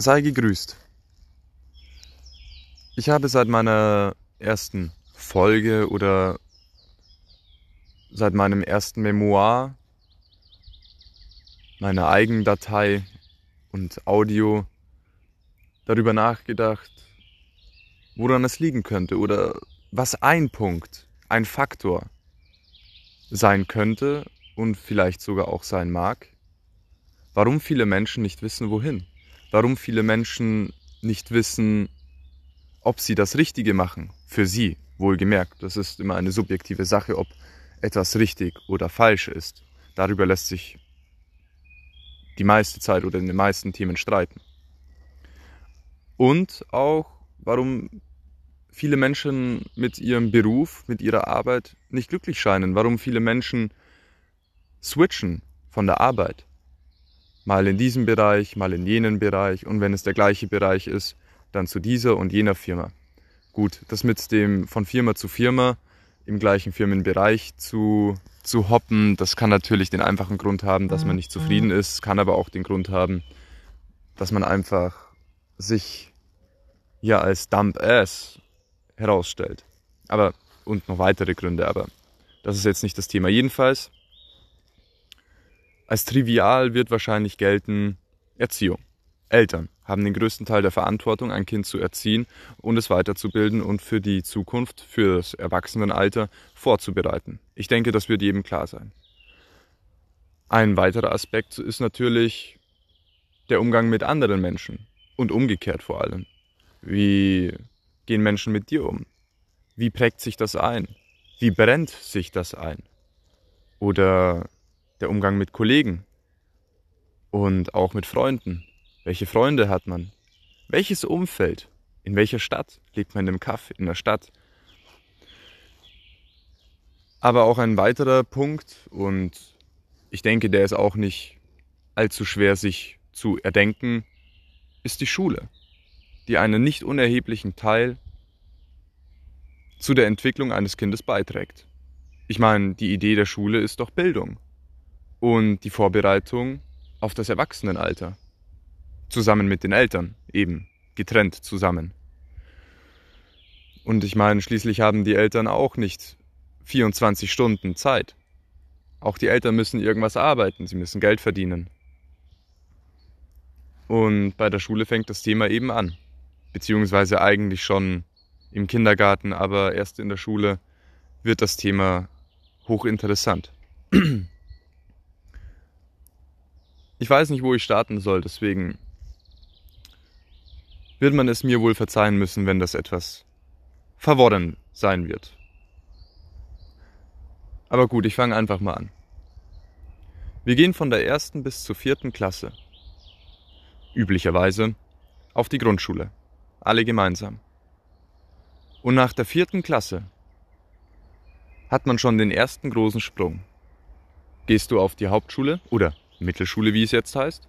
Sei gegrüßt. Ich habe seit meiner ersten Folge oder seit meinem ersten Memoir, meiner Eigendatei und Audio darüber nachgedacht, woran es liegen könnte oder was ein Punkt, ein Faktor sein könnte und vielleicht sogar auch sein mag, warum viele Menschen nicht wissen, wohin, warum viele Menschen nicht wissen, ob sie das Richtige machen, für sie, wohlgemerkt. Das ist immer eine subjektive Sache, ob etwas richtig oder falsch ist. Darüber lässt sich die meiste Zeit oder in den meisten Themen streiten. Und auch, warum viele Menschen mit ihrem Beruf, mit ihrer Arbeit nicht glücklich scheinen, warum viele Menschen switchen von der Arbeit. Mal in diesem Bereich, mal in jenen Bereich und wenn es der gleiche Bereich ist, dann zu dieser und jener Firma. Gut, das mit dem von Firma zu Firma im gleichen Firmenbereich zu, zu hoppen, das kann natürlich den einfachen Grund haben, dass man nicht zufrieden ist, kann aber auch den Grund haben, dass man einfach sich ja als Dump Ass herausstellt. Aber, und noch weitere Gründe, aber das ist jetzt nicht das Thema. Jedenfalls, als trivial wird wahrscheinlich gelten Erziehung. Eltern haben den größten Teil der Verantwortung, ein Kind zu erziehen und es weiterzubilden und für die Zukunft, für das Erwachsenenalter vorzubereiten. Ich denke, das wird jedem klar sein. Ein weiterer Aspekt ist natürlich der Umgang mit anderen Menschen und umgekehrt vor allem. Wie gehen Menschen mit dir um? Wie prägt sich das ein? Wie brennt sich das ein? Oder der Umgang mit Kollegen und auch mit Freunden welche Freunde hat man? Welches Umfeld? In welcher Stadt? Lebt man in einem Kaff in der Stadt? Aber auch ein weiterer Punkt, und ich denke, der ist auch nicht allzu schwer sich zu erdenken, ist die Schule, die einen nicht unerheblichen Teil zu der Entwicklung eines Kindes beiträgt. Ich meine, die Idee der Schule ist doch Bildung und die Vorbereitung auf das Erwachsenenalter zusammen mit den Eltern, eben getrennt zusammen. Und ich meine, schließlich haben die Eltern auch nicht 24 Stunden Zeit. Auch die Eltern müssen irgendwas arbeiten, sie müssen Geld verdienen. Und bei der Schule fängt das Thema eben an. Beziehungsweise eigentlich schon im Kindergarten, aber erst in der Schule wird das Thema hochinteressant. Ich weiß nicht, wo ich starten soll, deswegen wird man es mir wohl verzeihen müssen, wenn das etwas verworren sein wird. Aber gut, ich fange einfach mal an. Wir gehen von der ersten bis zur vierten Klasse, üblicherweise, auf die Grundschule, alle gemeinsam. Und nach der vierten Klasse hat man schon den ersten großen Sprung. Gehst du auf die Hauptschule oder Mittelschule, wie es jetzt heißt,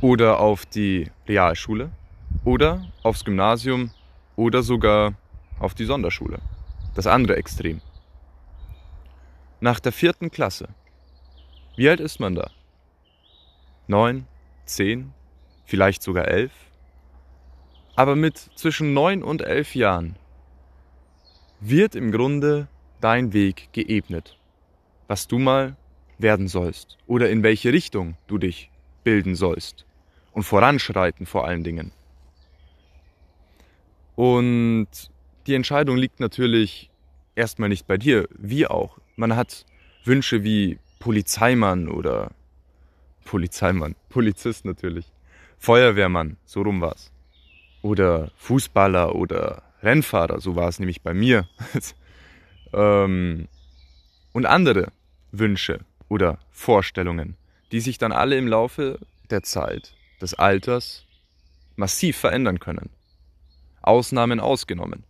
oder auf die Realschule oder aufs Gymnasium oder sogar auf die Sonderschule. Das andere Extrem. Nach der vierten Klasse. Wie alt ist man da? Neun, zehn, vielleicht sogar elf? Aber mit zwischen neun und elf Jahren wird im Grunde dein Weg geebnet, was du mal werden sollst oder in welche Richtung du dich bilden sollst und voranschreiten vor allen Dingen. Und die Entscheidung liegt natürlich erstmal nicht bei dir, wie auch. Man hat Wünsche wie Polizeimann oder Polizeimann, Polizist natürlich, Feuerwehrmann, so rum war's. Oder Fußballer oder Rennfahrer, so war es nämlich bei mir. Ähm, und andere Wünsche oder Vorstellungen, die sich dann alle im Laufe der Zeit des Alters massiv verändern können. Ausnahmen ausgenommen.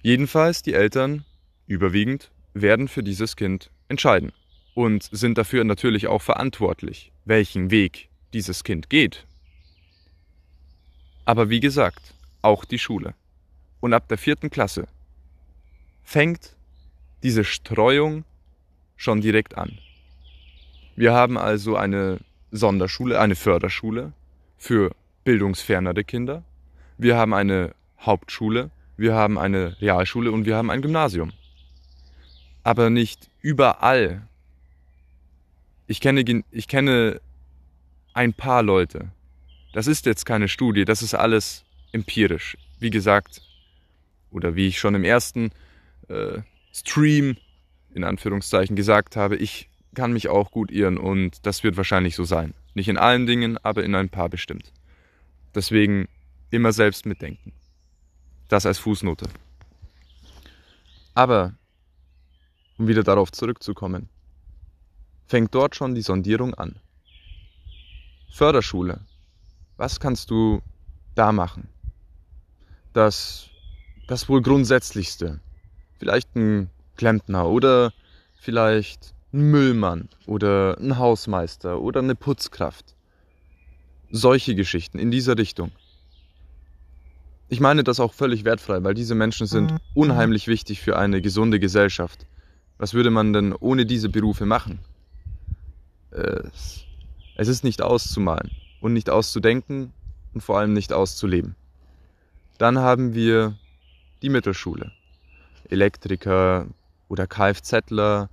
Jedenfalls die Eltern, überwiegend, werden für dieses Kind entscheiden und sind dafür natürlich auch verantwortlich, welchen Weg dieses Kind geht. Aber wie gesagt, auch die Schule. Und ab der vierten Klasse fängt diese Streuung schon direkt an. Wir haben also eine Sonderschule, eine Förderschule für bildungsfernere Kinder. Wir haben eine Hauptschule, wir haben eine Realschule und wir haben ein Gymnasium. Aber nicht überall. Ich kenne, ich kenne ein paar Leute. Das ist jetzt keine Studie, das ist alles empirisch. Wie gesagt, oder wie ich schon im ersten äh, Stream in Anführungszeichen gesagt habe, ich kann mich auch gut irren und das wird wahrscheinlich so sein. Nicht in allen Dingen, aber in ein paar bestimmt. Deswegen immer selbst mitdenken. Das als Fußnote. Aber, um wieder darauf zurückzukommen, fängt dort schon die Sondierung an. Förderschule. Was kannst du da machen? Das, das wohl Grundsätzlichste. Vielleicht ein Klempner oder vielleicht ein Müllmann oder ein Hausmeister oder eine Putzkraft. Solche Geschichten in dieser Richtung. Ich meine das auch völlig wertfrei, weil diese Menschen sind unheimlich wichtig für eine gesunde Gesellschaft. Was würde man denn ohne diese Berufe machen? Es ist nicht auszumalen und nicht auszudenken und vor allem nicht auszuleben. Dann haben wir die Mittelschule. Elektriker oder Kfzler.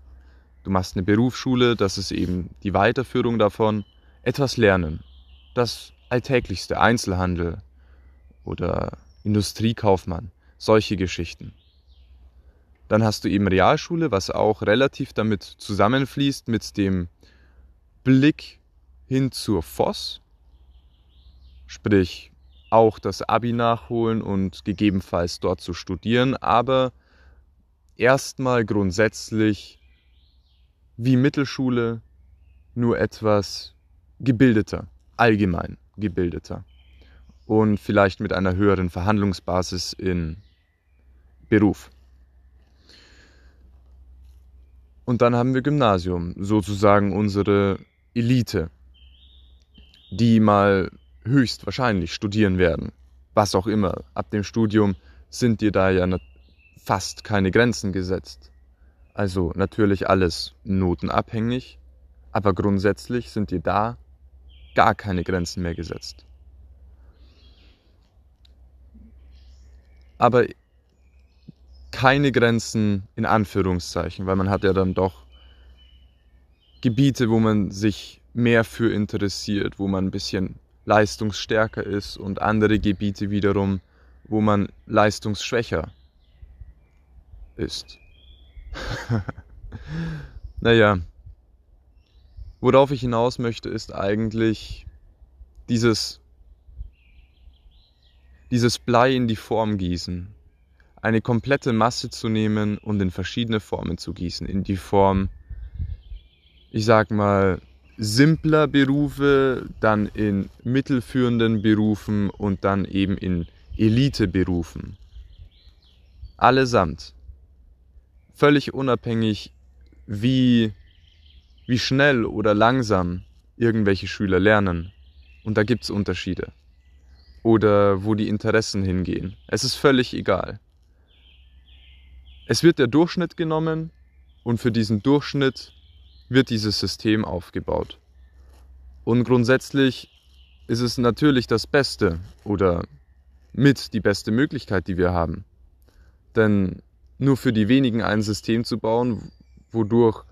Du machst eine Berufsschule, das ist eben die Weiterführung davon. Etwas lernen. Das alltäglichste, Einzelhandel oder Industriekaufmann, solche Geschichten. Dann hast du eben Realschule, was auch relativ damit zusammenfließt mit dem Blick hin zur Voss, sprich auch das Abi nachholen und gegebenenfalls dort zu studieren, aber erstmal grundsätzlich wie Mittelschule nur etwas gebildeter, allgemein gebildeter und vielleicht mit einer höheren Verhandlungsbasis in Beruf. Und dann haben wir Gymnasium, sozusagen unsere Elite, die mal höchstwahrscheinlich studieren werden. Was auch immer. Ab dem Studium sind dir da ja fast keine Grenzen gesetzt. Also natürlich alles notenabhängig, aber grundsätzlich sind dir da gar keine Grenzen mehr gesetzt. Aber keine Grenzen in Anführungszeichen, weil man hat ja dann doch Gebiete, wo man sich mehr für interessiert, wo man ein bisschen leistungsstärker ist und andere Gebiete wiederum, wo man leistungsschwächer ist. naja, worauf ich hinaus möchte, ist eigentlich dieses, dieses Blei in die Form gießen. Eine komplette Masse zu nehmen und in verschiedene Formen zu gießen. In die Form, ich sag mal, simpler Berufe, dann in mittelführenden Berufen und dann eben in Eliteberufen. Allesamt. Völlig unabhängig, wie, wie schnell oder langsam irgendwelche Schüler lernen. Und da gibt es Unterschiede. Oder wo die Interessen hingehen. Es ist völlig egal. Es wird der Durchschnitt genommen und für diesen Durchschnitt wird dieses System aufgebaut. Und grundsätzlich ist es natürlich das Beste oder mit die beste Möglichkeit, die wir haben. Denn nur für die wenigen ein System zu bauen, wodurch,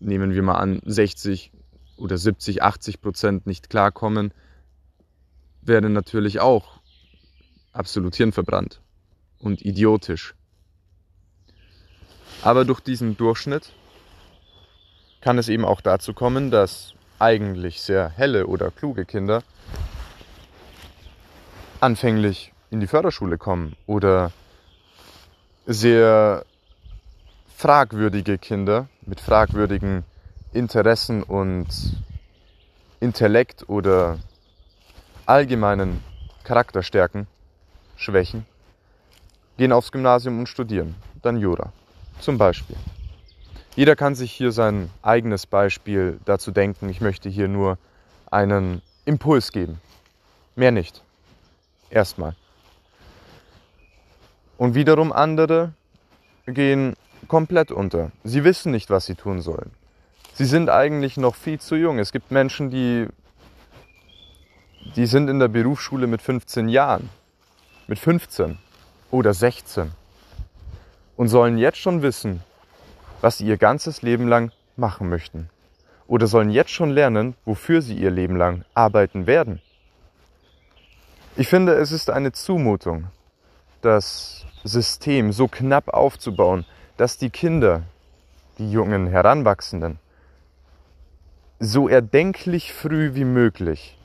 nehmen wir mal an, 60 oder 70, 80 Prozent nicht klarkommen, wäre natürlich auch absolut hirnverbrannt und idiotisch. Aber durch diesen Durchschnitt kann es eben auch dazu kommen, dass eigentlich sehr helle oder kluge Kinder anfänglich in die Förderschule kommen oder sehr fragwürdige Kinder mit fragwürdigen Interessen und Intellekt oder allgemeinen Charakterstärken, Schwächen, gehen aufs Gymnasium und studieren, dann Jura zum Beispiel. Jeder kann sich hier sein eigenes Beispiel dazu denken. Ich möchte hier nur einen Impuls geben. Mehr nicht. Erstmal. Und wiederum andere gehen komplett unter. Sie wissen nicht, was sie tun sollen. Sie sind eigentlich noch viel zu jung. Es gibt Menschen, die, die sind in der Berufsschule mit 15 Jahren, mit 15 oder 16 und sollen jetzt schon wissen, was sie ihr ganzes Leben lang machen möchten. Oder sollen jetzt schon lernen, wofür sie ihr Leben lang arbeiten werden. Ich finde, es ist eine Zumutung, das System so knapp aufzubauen, dass die Kinder, die jungen Heranwachsenden, so erdenklich früh wie möglich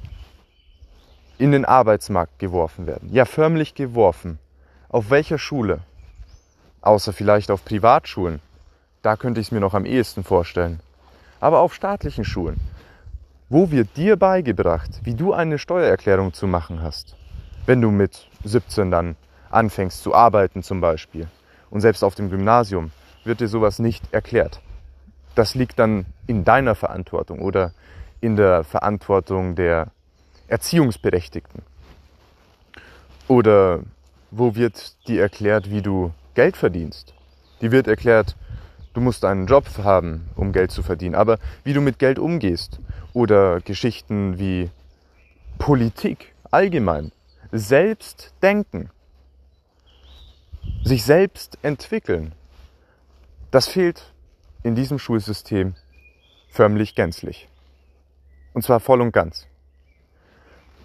in den Arbeitsmarkt geworfen werden. Ja, förmlich geworfen. Auf welcher Schule? Außer vielleicht auf Privatschulen. Da könnte ich es mir noch am ehesten vorstellen. Aber auf staatlichen Schulen, wo wird dir beigebracht, wie du eine Steuererklärung zu machen hast, wenn du mit 17 dann anfängst zu arbeiten zum Beispiel. Und selbst auf dem Gymnasium wird dir sowas nicht erklärt. Das liegt dann in deiner Verantwortung oder in der Verantwortung der Erziehungsberechtigten. Oder wo wird dir erklärt, wie du Geld verdienst? Die wird erklärt, du musst einen Job haben, um Geld zu verdienen. Aber wie du mit Geld umgehst oder Geschichten wie Politik allgemein, selbst denken, sich selbst entwickeln, das fehlt in diesem Schulsystem förmlich gänzlich. Und zwar voll und ganz.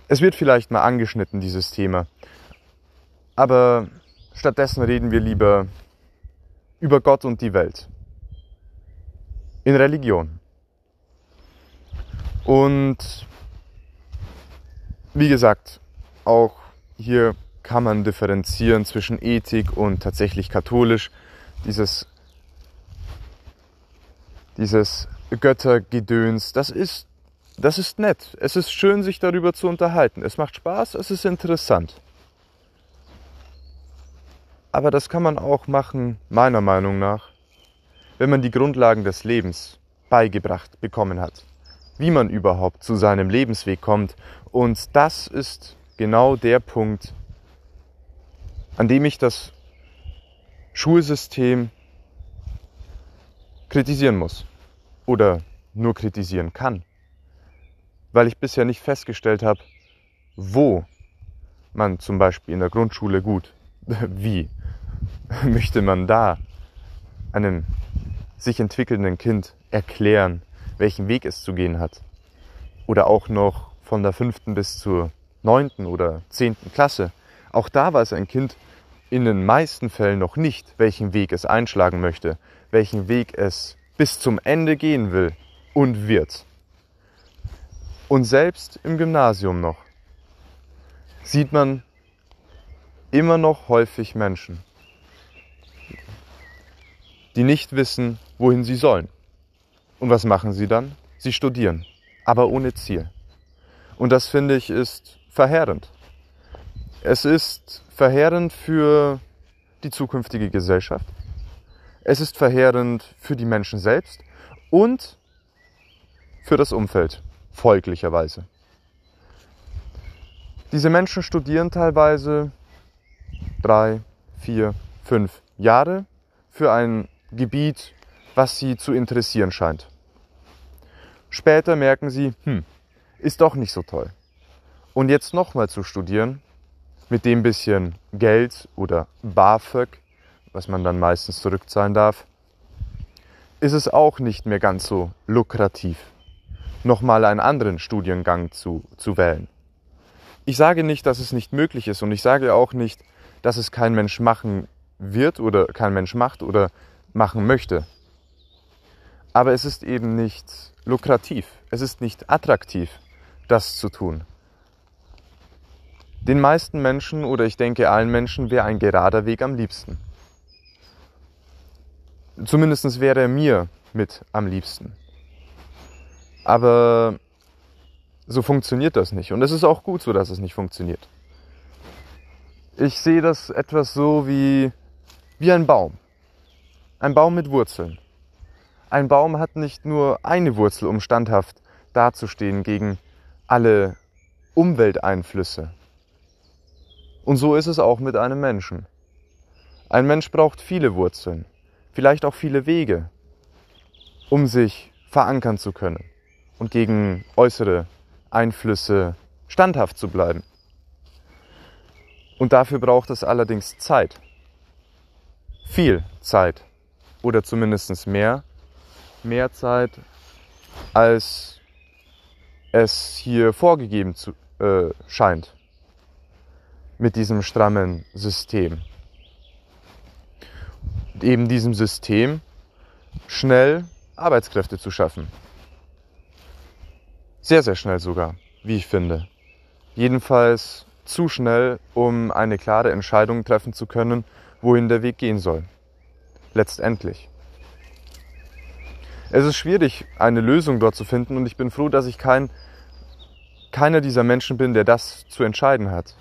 Es wird vielleicht mal angeschnitten, dieses Thema. Aber stattdessen reden wir lieber über Gott und die Welt. In Religion. Und wie gesagt, auch hier kann man differenzieren zwischen Ethik und tatsächlich katholisch. Dieses, dieses Göttergedöns, das ist, das ist nett. Es ist schön, sich darüber zu unterhalten. Es macht Spaß, es ist interessant. Aber das kann man auch machen, meiner Meinung nach, wenn man die Grundlagen des Lebens beigebracht bekommen hat. Wie man überhaupt zu seinem Lebensweg kommt. Und das ist genau der Punkt, an dem ich das Schulsystem kritisieren muss oder nur kritisieren kann, weil ich bisher nicht festgestellt habe, wo man zum Beispiel in der Grundschule gut, wie möchte man da einem sich entwickelnden Kind erklären, welchen Weg es zu gehen hat. Oder auch noch von der fünften bis zur neunten oder zehnten Klasse. Auch da weiß ein Kind in den meisten Fällen noch nicht, welchen Weg es einschlagen möchte, welchen Weg es bis zum Ende gehen will und wird. Und selbst im Gymnasium noch sieht man immer noch häufig Menschen, die nicht wissen, wohin sie sollen. Und was machen sie dann? Sie studieren, aber ohne Ziel. Und das finde ich ist verheerend. Es ist verheerend für die zukünftige Gesellschaft. Es ist verheerend für die Menschen selbst und für das Umfeld, folglicherweise. Diese Menschen studieren teilweise drei, vier, fünf Jahre für ein Gebiet, was sie zu interessieren scheint. Später merken sie, hm, ist doch nicht so toll. Und jetzt nochmal zu studieren, mit dem bisschen Geld oder BAföG, was man dann meistens zurückzahlen darf, ist es auch nicht mehr ganz so lukrativ, nochmal einen anderen Studiengang zu, zu wählen. Ich sage nicht, dass es nicht möglich ist und ich sage auch nicht, dass es kein Mensch machen wird oder kein Mensch macht oder machen möchte. Aber es ist eben nicht lukrativ, es ist nicht attraktiv, das zu tun. Den meisten Menschen oder ich denke allen Menschen wäre ein gerader Weg am liebsten. Zumindest wäre er mir mit am liebsten. Aber so funktioniert das nicht. Und es ist auch gut so, dass es nicht funktioniert. Ich sehe das etwas so wie, wie ein Baum. Ein Baum mit Wurzeln. Ein Baum hat nicht nur eine Wurzel, um standhaft dazustehen gegen alle Umwelteinflüsse, und so ist es auch mit einem Menschen. Ein Mensch braucht viele Wurzeln, vielleicht auch viele Wege, um sich verankern zu können und gegen äußere Einflüsse standhaft zu bleiben. Und dafür braucht es allerdings Zeit. Viel Zeit. Oder zumindest mehr. Mehr Zeit, als es hier vorgegeben zu, äh, scheint. Mit diesem strammen System. Und eben diesem System schnell Arbeitskräfte zu schaffen. Sehr, sehr schnell sogar, wie ich finde. Jedenfalls zu schnell, um eine klare Entscheidung treffen zu können, wohin der Weg gehen soll. Letztendlich. Es ist schwierig, eine Lösung dort zu finden und ich bin froh, dass ich kein, keiner dieser Menschen bin, der das zu entscheiden hat.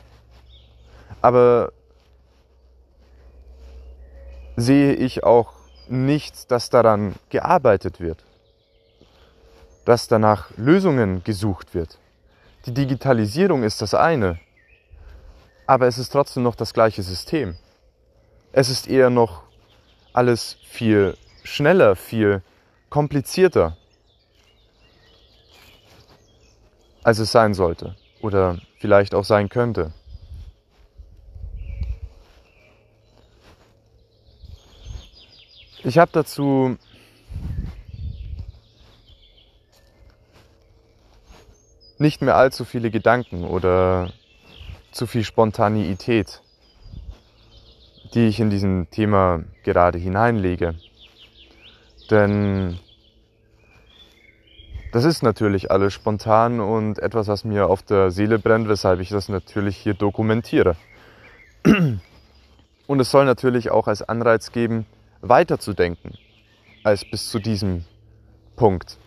Aber sehe ich auch nicht, dass daran gearbeitet wird, dass danach Lösungen gesucht wird. Die Digitalisierung ist das eine, aber es ist trotzdem noch das gleiche System. Es ist eher noch alles viel schneller, viel komplizierter, als es sein sollte oder vielleicht auch sein könnte. Ich habe dazu nicht mehr allzu viele Gedanken oder zu viel Spontaneität, die ich in diesem Thema gerade hineinlege. Denn das ist natürlich alles spontan und etwas, was mir auf der Seele brennt, weshalb ich das natürlich hier dokumentiere. Und es soll natürlich auch als Anreiz geben, weiterzudenken als bis zu diesem Punkt.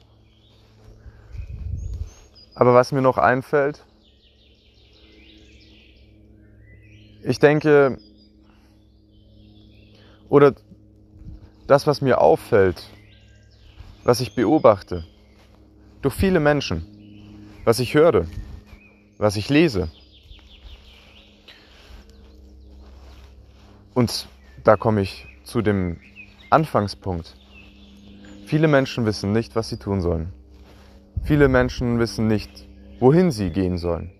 Aber was mir noch einfällt, ich denke, oder das, was mir auffällt, was ich beobachte, durch viele Menschen, was ich höre, was ich lese. Und da komme ich zu dem Anfangspunkt. Viele Menschen wissen nicht, was sie tun sollen. Viele Menschen wissen nicht, wohin sie gehen sollen.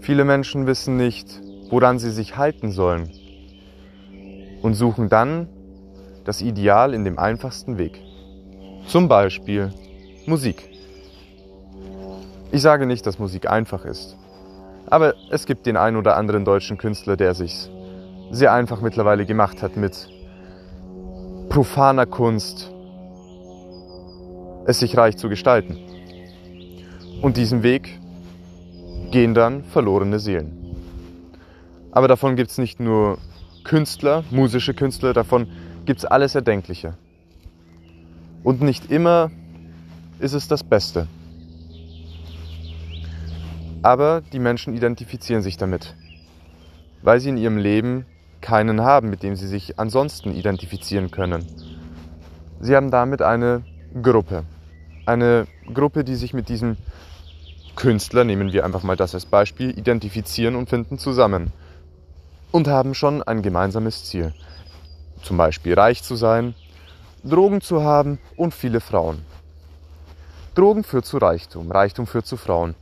Viele Menschen wissen nicht, woran sie sich halten sollen und suchen dann das Ideal in dem einfachsten Weg. Zum Beispiel Musik. Ich sage nicht, dass Musik einfach ist, aber es gibt den ein oder anderen deutschen Künstler, der sich sehr einfach mittlerweile gemacht hat mit profaner Kunst, es sich reich zu gestalten. Und diesen Weg gehen dann verlorene Seelen. Aber davon gibt es nicht nur Künstler, musische Künstler, davon gibt es alles Erdenkliche. Und nicht immer ist es das Beste. Aber die Menschen identifizieren sich damit, weil sie in ihrem Leben keinen haben, mit dem sie sich ansonsten identifizieren können. Sie haben damit eine Gruppe. Eine Gruppe, die sich mit diesem Künstler, nehmen wir einfach mal das als Beispiel, identifizieren und finden zusammen. Und haben schon ein gemeinsames Ziel. Zum Beispiel reich zu sein, Drogen zu haben und viele Frauen. Drogen führt zu Reichtum, Reichtum führt zu Frauen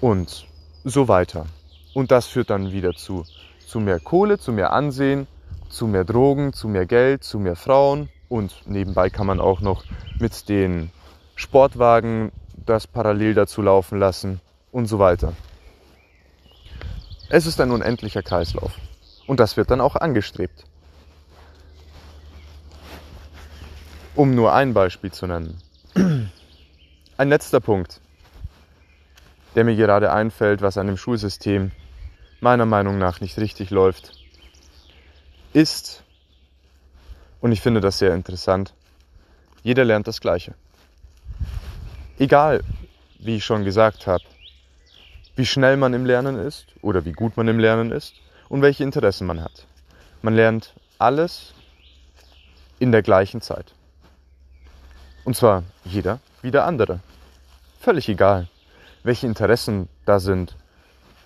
und so weiter. Und das führt dann wieder zu, zu mehr Kohle, zu mehr Ansehen, zu mehr Drogen, zu mehr Geld, zu mehr Frauen und nebenbei kann man auch noch mit den Sportwagen das parallel dazu laufen lassen und so weiter. Es ist ein unendlicher Kreislauf. Und das wird dann auch angestrebt. Um nur ein Beispiel zu nennen. Ein letzter Punkt, der mir gerade einfällt, was an dem Schulsystem meiner Meinung nach nicht richtig läuft, ist, und ich finde das sehr interessant, jeder lernt das Gleiche. Egal, wie ich schon gesagt habe, wie schnell man im Lernen ist oder wie gut man im Lernen ist und welche Interessen man hat. Man lernt alles in der gleichen Zeit. Und zwar jeder wie der andere. Völlig egal, welche Interessen da sind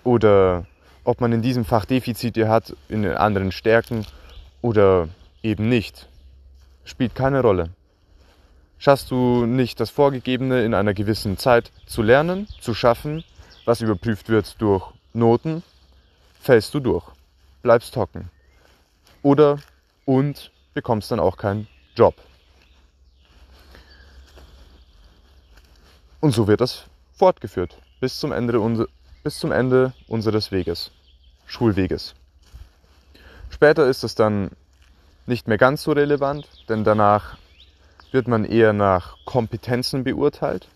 oder ob man in diesem Fach Defizite hat, in anderen Stärken oder eben nicht. Spielt keine Rolle. Schaffst du nicht das Vorgegebene in einer gewissen Zeit zu lernen, zu schaffen, was überprüft wird durch Noten, fällst du durch, bleibst hocken. Oder und bekommst dann auch keinen Job. Und so wird das fortgeführt bis zum Ende, bis zum Ende unseres Weges, Schulweges. Später ist es dann nicht mehr ganz so relevant, denn danach wird man eher nach Kompetenzen beurteilt.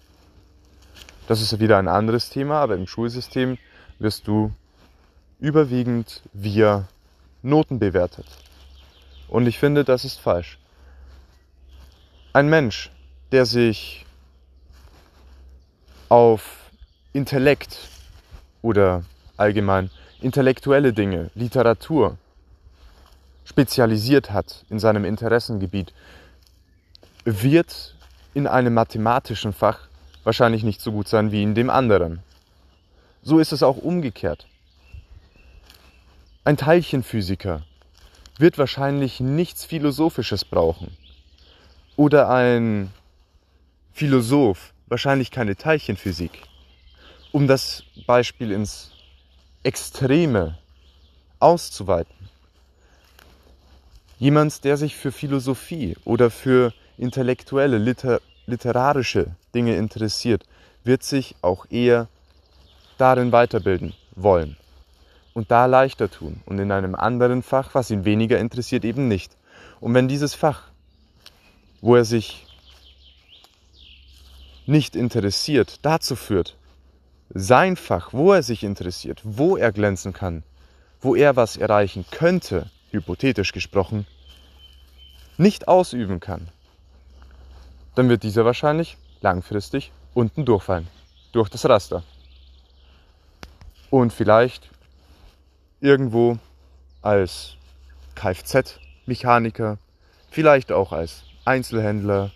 Das ist wieder ein anderes Thema, aber im Schulsystem wirst du überwiegend via Noten bewertet. Und ich finde, das ist falsch. Ein Mensch, der sich auf Intellekt oder allgemein intellektuelle Dinge, Literatur spezialisiert hat in seinem Interessengebiet, wird in einem mathematischen Fach wahrscheinlich nicht so gut sein wie in dem anderen. So ist es auch umgekehrt. Ein Teilchenphysiker wird wahrscheinlich nichts Philosophisches brauchen. Oder ein Philosoph wahrscheinlich keine Teilchenphysik. Um das Beispiel ins Extreme auszuweiten. Jemand, der sich für Philosophie oder für intellektuelle, liter literarische Dinge interessiert, wird sich auch eher darin weiterbilden wollen und da leichter tun und in einem anderen Fach, was ihn weniger interessiert, eben nicht. Und wenn dieses Fach, wo er sich nicht interessiert, dazu führt, sein Fach, wo er sich interessiert, wo er glänzen kann, wo er was erreichen könnte, hypothetisch gesprochen, nicht ausüben kann, dann wird dieser wahrscheinlich langfristig unten durchfallen, durch das Raster. Und vielleicht irgendwo als Kfz-Mechaniker, vielleicht auch als Einzelhändler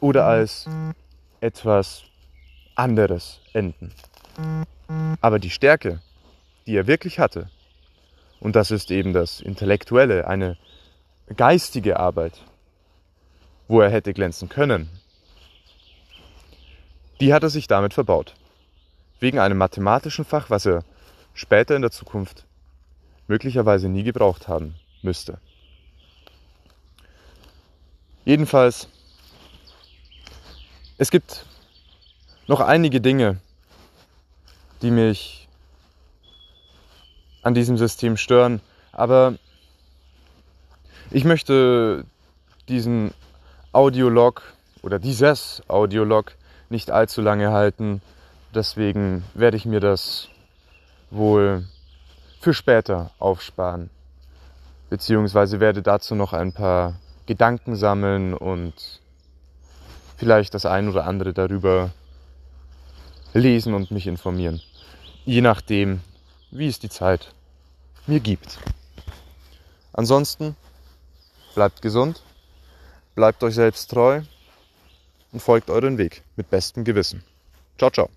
oder als etwas anderes enden. Aber die Stärke, die er wirklich hatte, und das ist eben das Intellektuelle, eine geistige Arbeit, wo er hätte glänzen können, die hat er sich damit verbaut. Wegen einem mathematischen Fach, was er später in der Zukunft möglicherweise nie gebraucht haben müsste. Jedenfalls, es gibt noch einige Dinge, die mich an diesem System stören, aber ich möchte diesen Audiolog oder dieses Audiolog nicht allzu lange halten. Deswegen werde ich mir das wohl für später aufsparen. Beziehungsweise werde dazu noch ein paar Gedanken sammeln und vielleicht das ein oder andere darüber lesen und mich informieren. Je nachdem, wie es die Zeit mir gibt. Ansonsten bleibt gesund Bleibt euch selbst treu und folgt euren Weg mit bestem Gewissen. Ciao, ciao.